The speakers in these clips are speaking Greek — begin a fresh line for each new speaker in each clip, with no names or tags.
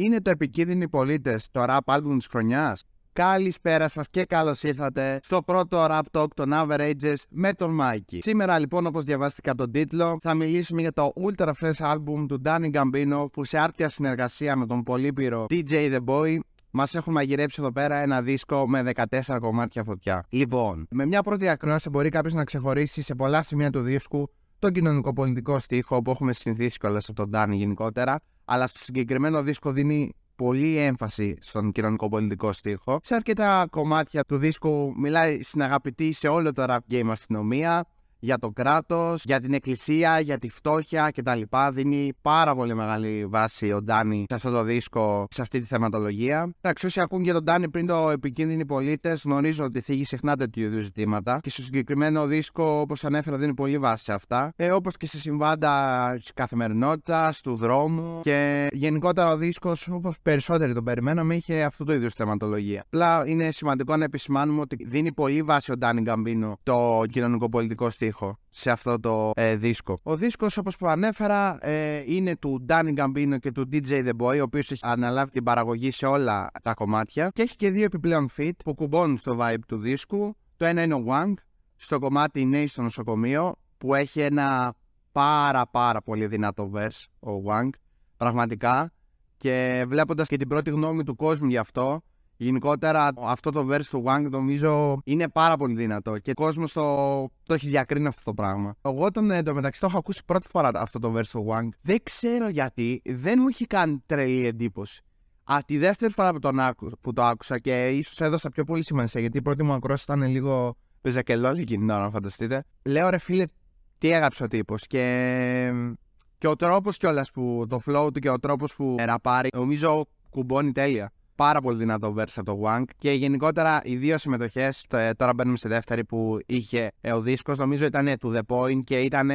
Είναι το επικίνδυνοι πολίτες, το rap album της χρονιάς. Καλησπέρα σας και καλώς ήρθατε στο πρώτο Rap Talk των Averages με τον Μάικη. Σήμερα λοιπόν όπως διαβάστηκα τον τίτλο θα μιλήσουμε για το Ultra Fresh Album του Danny Gambino που σε άρτια συνεργασία με τον πολύπειρο DJ The Boy Μας έχουν μαγειρέψει εδώ πέρα ένα δίσκο με 14 κομμάτια φωτιά. Λοιπόν, με μια πρώτη ακρόαση μπορεί κάποιος να ξεχωρίσει σε πολλά σημεία του δίσκου τον κοινωνικοπολιτικό στίχο που έχουμε συνηθίσει κιόλας από τον Ντάνι γενικότερα, αλλά στο συγκεκριμένο δίσκο δίνει πολύ έμφαση στον κοινωνικοπολιτικό στίχο. Σε αρκετά κομμάτια του δίσκου μιλάει στην αγαπητή σε όλο το rap game αστυνομία, για το κράτος, για την εκκλησία, για τη φτώχεια κτλ. Δίνει πάρα πολύ μεγάλη βάση ο Ντάνι σε αυτό το δίσκο, σε αυτή τη θεματολογία. Εντάξει, όσοι ακούν για τον Ντάνι πριν το επικίνδυνοι πολίτες, γνωρίζουν ότι θίγει συχνά τέτοιου είδους ζητήματα. Και στο συγκεκριμένο δίσκο, όπως ανέφερα, δίνει πολύ βάση σε αυτά. Ε, όπως και σε συμβάντα της καθημερινότητας, του δρόμου. Και γενικότερα ο δίσκος, όπως περισσότεροι τον περιμέναμε, είχε αυτό το είδους θεματολογία. Απλά είναι σημαντικό να επισημάνουμε ότι δίνει πολύ βάση ο Ντάνι Γκαμπίνο το κοινωνικό πολιτικό στήριο σε αυτό το ε, δίσκο. Ο δίσκος όπως που ανέφερα ε, είναι του Danny Gambino και του DJ The Boy ο οποίος έχει αναλάβει την παραγωγή σε όλα τα κομμάτια και έχει και δύο επιπλέον feat που κουμπώνουν στο vibe του δίσκου. Το ένα είναι ο Wang στο κομμάτι Νέοι στο νοσοκομείο που έχει ένα πάρα πάρα πολύ δυνατό verse ο Wang πραγματικά και βλέποντας και την πρώτη γνώμη του κόσμου γι' αυτό Γενικότερα αυτό το verse του Wang νομίζω είναι πάρα πολύ δυνατό και ο κόσμος το, το έχει διακρίνει αυτό το πράγμα. Εγώ όταν εντωμεταξύ το έχω ακούσει πρώτη φορά αυτό το verse του Wang, δεν ξέρω γιατί δεν μου έχει κάνει τρελή εντύπωση. Α, τη δεύτερη φορά που, τον που το άκουσα και ίσως έδωσα πιο πολύ σημασία γιατί η πρώτη μου ακρόαση ήταν λίγο πεζακελόλη εκείνη την ώρα, να φανταστείτε. Λέω ρε φίλε, τι έγραψε ο τύπος και, και ο τρόπος κιόλας που το flow του και ο τρόπος που ραπάρει νομίζω κουμπώνει τέλεια πάρα πολύ δυνατό verse από το Wank και γενικότερα οι δύο συμμετοχές, ε, τώρα μπαίνουμε στη δεύτερη που είχε ε, ο δίσκος, νομίζω ήταν to the point και ήταν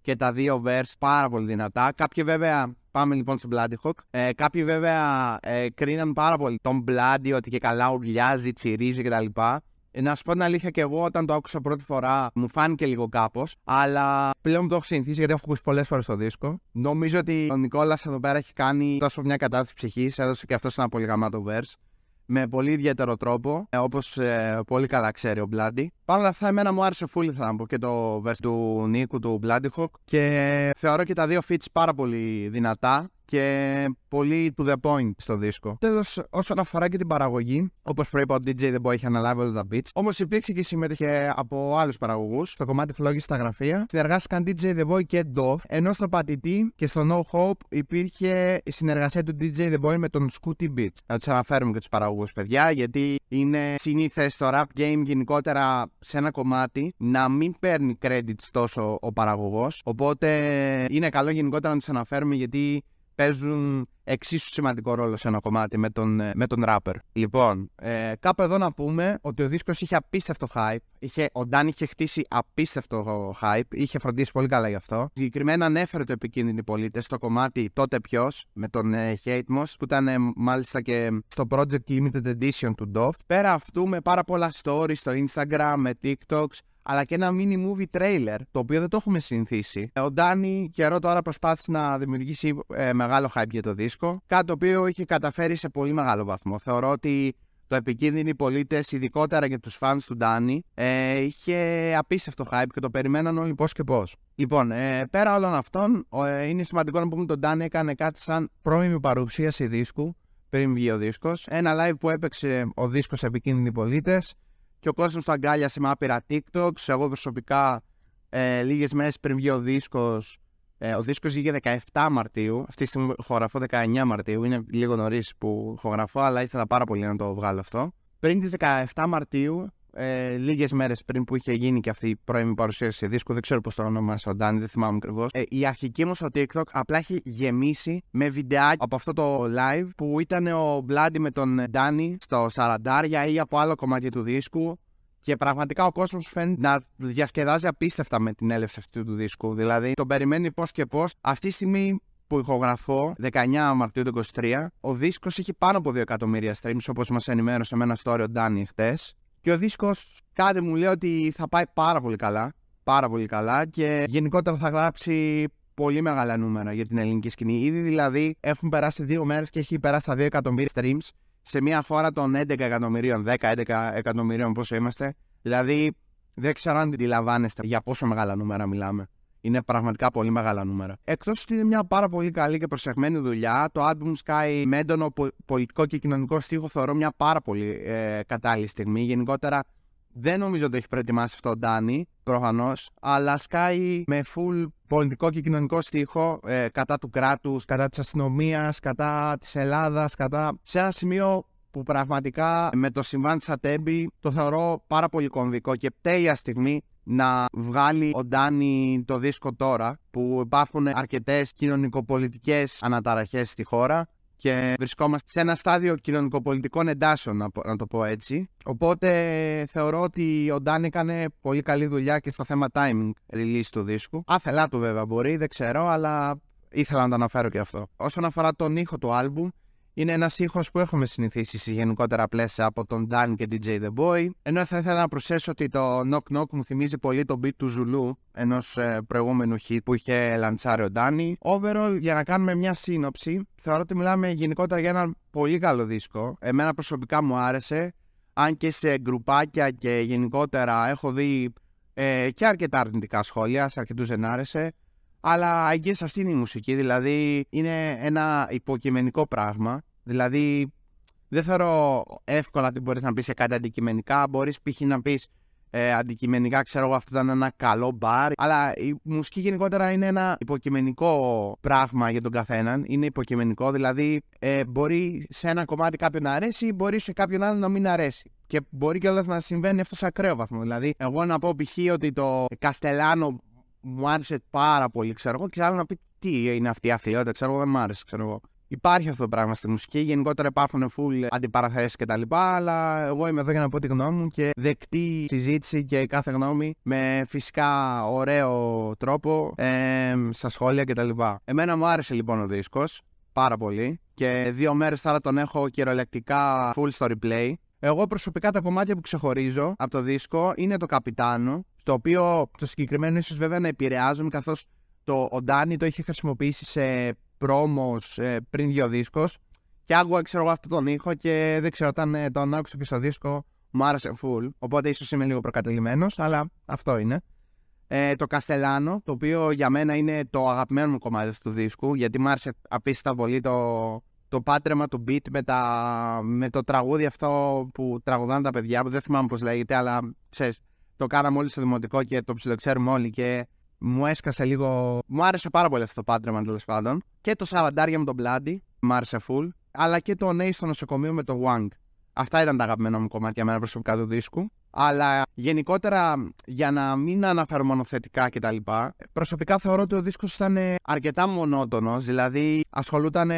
και τα δύο verse πάρα πολύ δυνατά. Κάποιοι βέβαια, πάμε λοιπόν στην Bloody Hawk, ε, κάποιοι βέβαια ε, κρίναν πάρα πολύ τον Bloody ότι και καλά ουρλιάζει, τσιρίζει κτλ. Ε, να σου πω την αλήθεια και εγώ όταν το άκουσα πρώτη φορά μου φάνηκε λίγο κάπως. Αλλά πλέον το έχω συνηθίσει γιατί έχω ακούσει πολλές φορές το δίσκο. Νομίζω ότι ο Νικόλας εδώ πέρα έχει κάνει τόσο μια κατάσταση ψυχής. Έδωσε και αυτός ένα πολύ γαμάτο verse. Με πολύ ιδιαίτερο τρόπο, ε, όπως ε, πολύ καλά ξέρει ο Μπλάντι. Παρ' όλα αυτά, εμένα μου άρεσε φούλη θα πω και το verse του Νίκου του Bloody Hawk. Και θεωρώ και τα δύο fits πάρα πολύ δυνατά και πολύ to the point στο δίσκο. Τέλος, όσον αφορά και την παραγωγή, όπως προείπα, ο DJ The Boy είχε αναλάβει όλα τα beats. Όμως υπήρξε και συμμετοχή από άλλους παραγωγούς. Στο κομμάτι φλόγη στα γραφεία συνεργάστηκαν DJ The Boy και Dove, ενώ στο πατητή και στο No Hope υπήρχε η συνεργασία του DJ The Boy με τον Scooty Beats. Να τους αναφέρουμε και τους παραγωγούς, παιδιά, γιατί είναι συνήθες στο rap game γενικότερα σε ένα κομμάτι να μην παίρνει credits τόσο ο παραγωγός. Οπότε είναι καλό γενικότερα να τους αναφέρουμε γιατί pés um, εξίσου σημαντικό ρόλο σε ένα κομμάτι με τον, με τον rapper. Λοιπόν, ε, κάπου εδώ να πούμε ότι ο δίσκος είχε απίστευτο hype. Είχε, ο Ντάν είχε χτίσει απίστευτο hype. Είχε φροντίσει πολύ καλά γι' αυτό. Συγκεκριμένα ανέφερε το επικίνδυνοι πολίτες στο κομμάτι τότε ποιος με τον ε, Hate Moss που ήταν ε, μάλιστα και στο project Limited Edition του Dove. Πέρα αυτού με πάρα πολλά stories στο Instagram, με TikToks αλλά και ένα mini movie trailer, το οποίο δεν το έχουμε συνηθίσει. Ο Ντάνι καιρό τώρα προσπάθησε να δημιουργήσει ε, μεγάλο hype για το δίσκο, κάτι το οποίο είχε καταφέρει σε πολύ μεγάλο βαθμό. Θεωρώ ότι το επικίνδυνοι πολίτες, ειδικότερα για τους fans του Ντάνι, ε, είχε απίστευτο hype και το περιμέναν όλοι πώς και πώς. Λοιπόν, ε, πέρα όλων αυτών, ε, είναι σημαντικό να πούμε ότι ο Ντάνι έκανε κάτι σαν πρώιμη παρουσίαση δίσκου πριν βγει ο δίσκο. Ένα live που έπαιξε ο δίσκος Επικίνδυνοι Πολίτες και ο κόσμος το αγκάλιασε με άπειρα TikToks. Εγώ προσωπικά ε, λίγες μέρες πριν βγει ο δίσκος. Ε, ο δίσκος βγήκε 17 Μαρτίου. Αυτή τη στιγμή ηχογραφώ 19 Μαρτίου. Είναι λίγο νωρίς που ηχογραφώ, αλλά ήθελα πάρα πολύ να το βγάλω αυτό. Πριν τις 17 Μαρτίου ε, λίγες μέρες πριν που είχε γίνει και αυτή η πρώιμη παρουσίαση σε δίσκο, δεν ξέρω πώς το ονομάσα ο Ντάνι, δεν θυμάμαι ακριβώς. Ε, η αρχική μου στο TikTok απλά έχει γεμίσει με βιντεάκι από αυτό το live που ήταν ο Μπλάντι με τον Ντάνι στο Σαραντάρια ή από άλλο κομμάτι του δίσκου. Και πραγματικά ο κόσμος φαίνεται να διασκεδάζει απίστευτα με την έλευση αυτού του δίσκου. Δηλαδή, τον περιμένει πώς και πώς. Αυτή τη στιγμή που ηχογραφώ, 19 Μαρτίου του 2023, ο δίσκος έχει πάνω από 2 εκατομμύρια streams, όπως μας ενημέρωσε με ένα story ο Ντάνι χτες. Και ο δίσκος κάτι μου λέει ότι θα πάει πάρα πολύ καλά. Πάρα πολύ καλά και γενικότερα θα γράψει πολύ μεγάλα νούμερα για την ελληνική σκηνή. Ήδη δηλαδή έχουν περάσει δύο μέρες και έχει περάσει τα 2 εκατομμύρια streams σε μια χώρα των 11 εκατομμυρίων, 10-11 εκατομμυρίων πόσο είμαστε. Δηλαδή δεν ξέρω αν αντιλαμβάνεστε για πόσο μεγάλα νούμερα μιλάμε. Είναι πραγματικά πολύ μεγάλα νούμερα. Εκτός ότι είναι μια πάρα πολύ καλή και προσεγμένη δουλειά, το album Sky με έντονο πολιτικό και κοινωνικό στίχο θεωρώ μια πάρα πολύ ε, κατάλληλη στιγμή. Γενικότερα δεν νομίζω ότι έχει προετοιμάσει αυτό ο Ντάνι, προφανώς, αλλά Sky με full πολιτικό και κοινωνικό στίχο ε, κατά του κράτους, κατά της αστυνομίας, κατά της Ελλάδας, κατά. σε ένα σημείο που πραγματικά με το συμβάν της Ατέμπη το θεωρώ πάρα πολύ κομβικό και τέλεια στιγμή να βγάλει ο Ντάνι το δίσκο τώρα που υπάρχουν αρκετές κοινωνικοπολιτικές αναταραχές στη χώρα και βρισκόμαστε σε ένα στάδιο κοινωνικοπολιτικών εντάσεων, να, το πω έτσι. Οπότε θεωρώ ότι ο Ντάνι έκανε πολύ καλή δουλειά και στο θέμα timing release του δίσκου. Άθελά του βέβαια μπορεί, δεν ξέρω, αλλά ήθελα να το αναφέρω και αυτό. Όσον αφορά τον ήχο του άλμπουμ, είναι ένας ήχος που έχουμε συνηθίσει σε γενικότερα πλαίσια από τον Dan και DJ The Boy. Ενώ θα ήθελα να προσθέσω ότι το Knock Knock μου θυμίζει πολύ το beat του Ζουλού, ενός ε, προηγούμενου hit που είχε λαντσάρει ο Ντάνι. Overall, για να κάνουμε μια σύνοψη, θεωρώ ότι μιλάμε γενικότερα για ένα πολύ καλό δίσκο. Εμένα προσωπικά μου άρεσε. Αν και σε γκρουπάκια και γενικότερα έχω δει ε, και αρκετά αρνητικά σχόλια, σε αρκετούς δεν άρεσε. Αλλά I guess αυτή είναι η μουσική, δηλαδή είναι ένα υποκειμενικό πράγμα Δηλαδή, δεν θεωρώ εύκολα ότι μπορείς να πεις σε κάτι αντικειμενικά. Μπορείς π.χ. να πεις ε, αντικειμενικά, ξέρω εγώ, αυτό ήταν ένα καλό μπαρ. Αλλά η μουσική γενικότερα είναι ένα υποκειμενικό πράγμα για τον καθέναν. Είναι υποκειμενικό, δηλαδή ε, μπορεί σε ένα κομμάτι κάποιον να αρέσει, μπορεί σε κάποιον άλλο να μην αρέσει. Και μπορεί κιόλας να συμβαίνει αυτό σε ακραίο βαθμό. Δηλαδή, εγώ να πω π.χ. ότι το Καστελάνο μου άρεσε πάρα πολύ, ξέρω εγώ, και άλλο να πει τι είναι αυτή η αθλειότητα, ξέρω εγώ, δεν μου άρεσε, ξέρω εγώ. Υπάρχει αυτό το πράγμα στη μουσική. Γενικότερα υπάρχουν full αντιπαραθέσεις κτλ. Αλλά εγώ είμαι εδώ για να πω τη γνώμη μου και δεκτή συζήτηση και κάθε γνώμη με φυσικά ωραίο τρόπο ε, στα σχόλια κτλ. Εμένα μου άρεσε λοιπόν ο δίσκος πάρα πολύ και δύο μέρες τώρα τον έχω κυριολεκτικά full στο replay. Εγώ προσωπικά τα κομμάτια που ξεχωρίζω από το δίσκο είναι το Καπιτάνο, στο οποίο το συγκεκριμένο ίσως βέβαια να επηρεάζομαι καθώς το, ο Ντάνι το είχε χρησιμοποιήσει σε πρόμος ε, πριν δύο δίσκος και άκουγα ξέρω εγώ αυτόν τον ήχο και δεν ξέρω όταν ε, τον άκουσα πίσω δίσκο μου άρεσε full. Οπότε ίσως είμαι λίγο προκατελημένος αλλά αυτό είναι. Ε, το Καστελάνο το οποίο για μένα είναι το αγαπημένο μου κομμάτι του δίσκου γιατί μου άρεσε απίστευτα πολύ το, το πάτρεμα του beat με, τα, με το τραγούδι αυτό που τραγουδάνε τα παιδιά που δεν θυμάμαι πώς λέγεται αλλά ξέρεις το κάναμε όλοι στο δημοτικό και το ψιλοξέρουμε όλοι και μου έσκασε λίγο. Μου άρεσε πάρα πολύ αυτό το πάντρεμα τέλος πάντων. Και το Σαβαντάρια με τον Bloody, μου άρεσε full. Αλλά και το Νέι στο νοσοκομείο με το Wang. Αυτά ήταν τα αγαπημένα μου κομμάτια μένα προσωπικά του δίσκου. Αλλά γενικότερα, για να μην αναφέρω μόνο θετικά κτλ., προσωπικά θεωρώ ότι ο δίσκος ήταν αρκετά μονότονος. Δηλαδή, ασχολούταν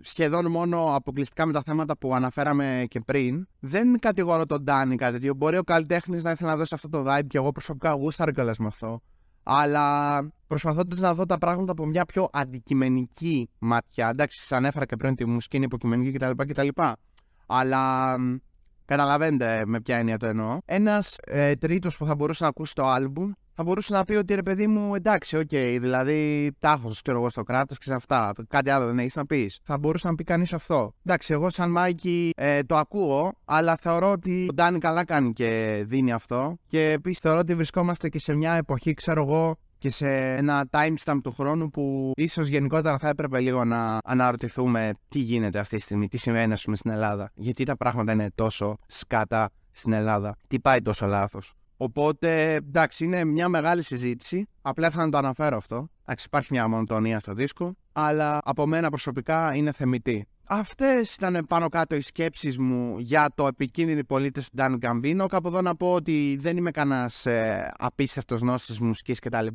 σχεδόν μόνο αποκλειστικά με τα θέματα που αναφέραμε και πριν. Δεν κατηγορώ τον Ντάνι κάτι τέτοιο. Μπορεί ο καλλιτέχνης να ήθελε να δώσει αυτό το vibe και εγώ προσωπικά γούσταρα κιόλας με αυτό αλλά προσπαθώντας να δω τα πράγματα από μια πιο αντικειμενική ματιά. Εντάξει, σας ανέφερα και πριν ότι η μουσική είναι υποκειμενική κτλ. κτλ. Αλλά καταλαβαίνετε με ποια έννοια το εννοώ. Ένας ε, τρίτος που θα μπορούσε να ακούσει το album θα μπορούσε να πει ότι ρε παιδί μου, εντάξει, ok, okay, δηλαδή τα χώνω, ξέρω εγώ, στο κράτος και σε αυτά. Κάτι άλλο δεν έχεις να πεις. Θα μπορούσε να πει κανείς αυτό. Εντάξει, εγώ σαν Mikey ε, το ακούω, αλλά θεωρώ ότι ο Ντάνι καλά κάνει και δίνει αυτό. Και επίσης θεωρώ ότι βρισκόμαστε και σε μια εποχή, ξέρω εγώ, και σε ένα timestamp του χρόνου που ίσως γενικότερα θα έπρεπε λίγο να αναρωτηθούμε τι γίνεται αυτή τη στιγμή, τι συμβαίνει ας πούμε στην Ελλάδα. Γιατί τα πράγματα είναι τόσο σκατά στην Ελλάδα, τι πάει τόσο λάθος. Οπότε εντάξει, είναι μια μεγάλη συζήτηση. Απλά θα να το αναφέρω αυτό. Εντάξει, υπάρχει μια μονοτονία στο δίσκο, αλλά από μένα προσωπικά είναι θεμητή. Αυτές ήταν πάνω κάτω οι σκέψεις μου για το επικίνδυνοι πολίτες του Ντάν Γκαμπίνο. Κάπου εδώ να πω ότι δεν είμαι κανένας ε, απίστευτος γνώστης μουσικής κτλ.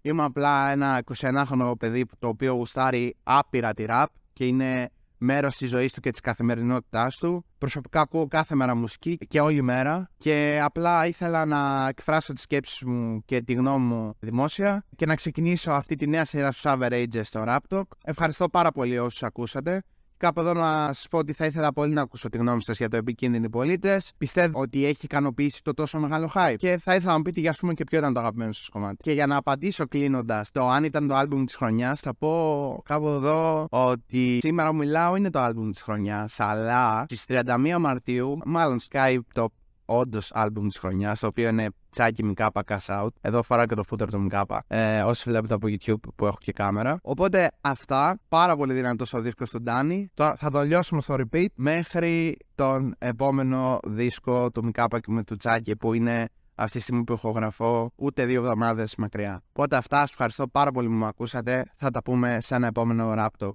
Είμαι απλά ένα 21χρονο παιδί το οποίο γουστάρει άπειρα τη ραπ και είναι μέρος της ζωής του και της καθημερινότητάς του. Προσωπικά ακούω κάθε μέρα μουσική και όλη μέρα και απλά ήθελα να εκφράσω τις σκέψεις μου και τη γνώμη μου δημόσια και να ξεκινήσω αυτή τη νέα σειρά στους Average στο Raptok. Ευχαριστώ πάρα πολύ όσους ακούσατε Κάπου εδώ να σας πω ότι θα ήθελα πολύ να ακούσω τη γνώμη σας για το επικίνδυνοι πολίτες. Πιστεύω ότι έχει ικανοποιήσει το τόσο μεγάλο hype. Και θα ήθελα να μου πείτε για πούμε και ποιο ήταν το αγαπημένο σας κομμάτι. Και για να απαντήσω κλείνοντας το αν ήταν το album της χρονιάς, θα πω κάπου εδώ ότι σήμερα που μιλάω είναι το album της χρονιάς. Αλλά στις 31 Μαρτίου, μάλλον Skype το όντως άλμπουμ της χρονιάς, το οποίο είναι τσάκι Μικάπα Cash Out. Εδώ φοράω και το footer του Μικάπα. Ε, όσοι βλέπετε από YouTube που έχω και κάμερα. Οπότε αυτά, πάρα πολύ δυνατό ο δίσκο του Ντάνι. Θα το λιώσουμε στο repeat μέχρι τον επόμενο δίσκο του Μικάπα και με του Τσάκι που είναι αυτή τη στιγμή που ηχογραφώ ούτε δύο εβδομάδες μακριά. Οπότε αυτά, σας ευχαριστώ πάρα πολύ που με ακούσατε. Θα τα πούμε σε ένα επόμενο Rap Talk.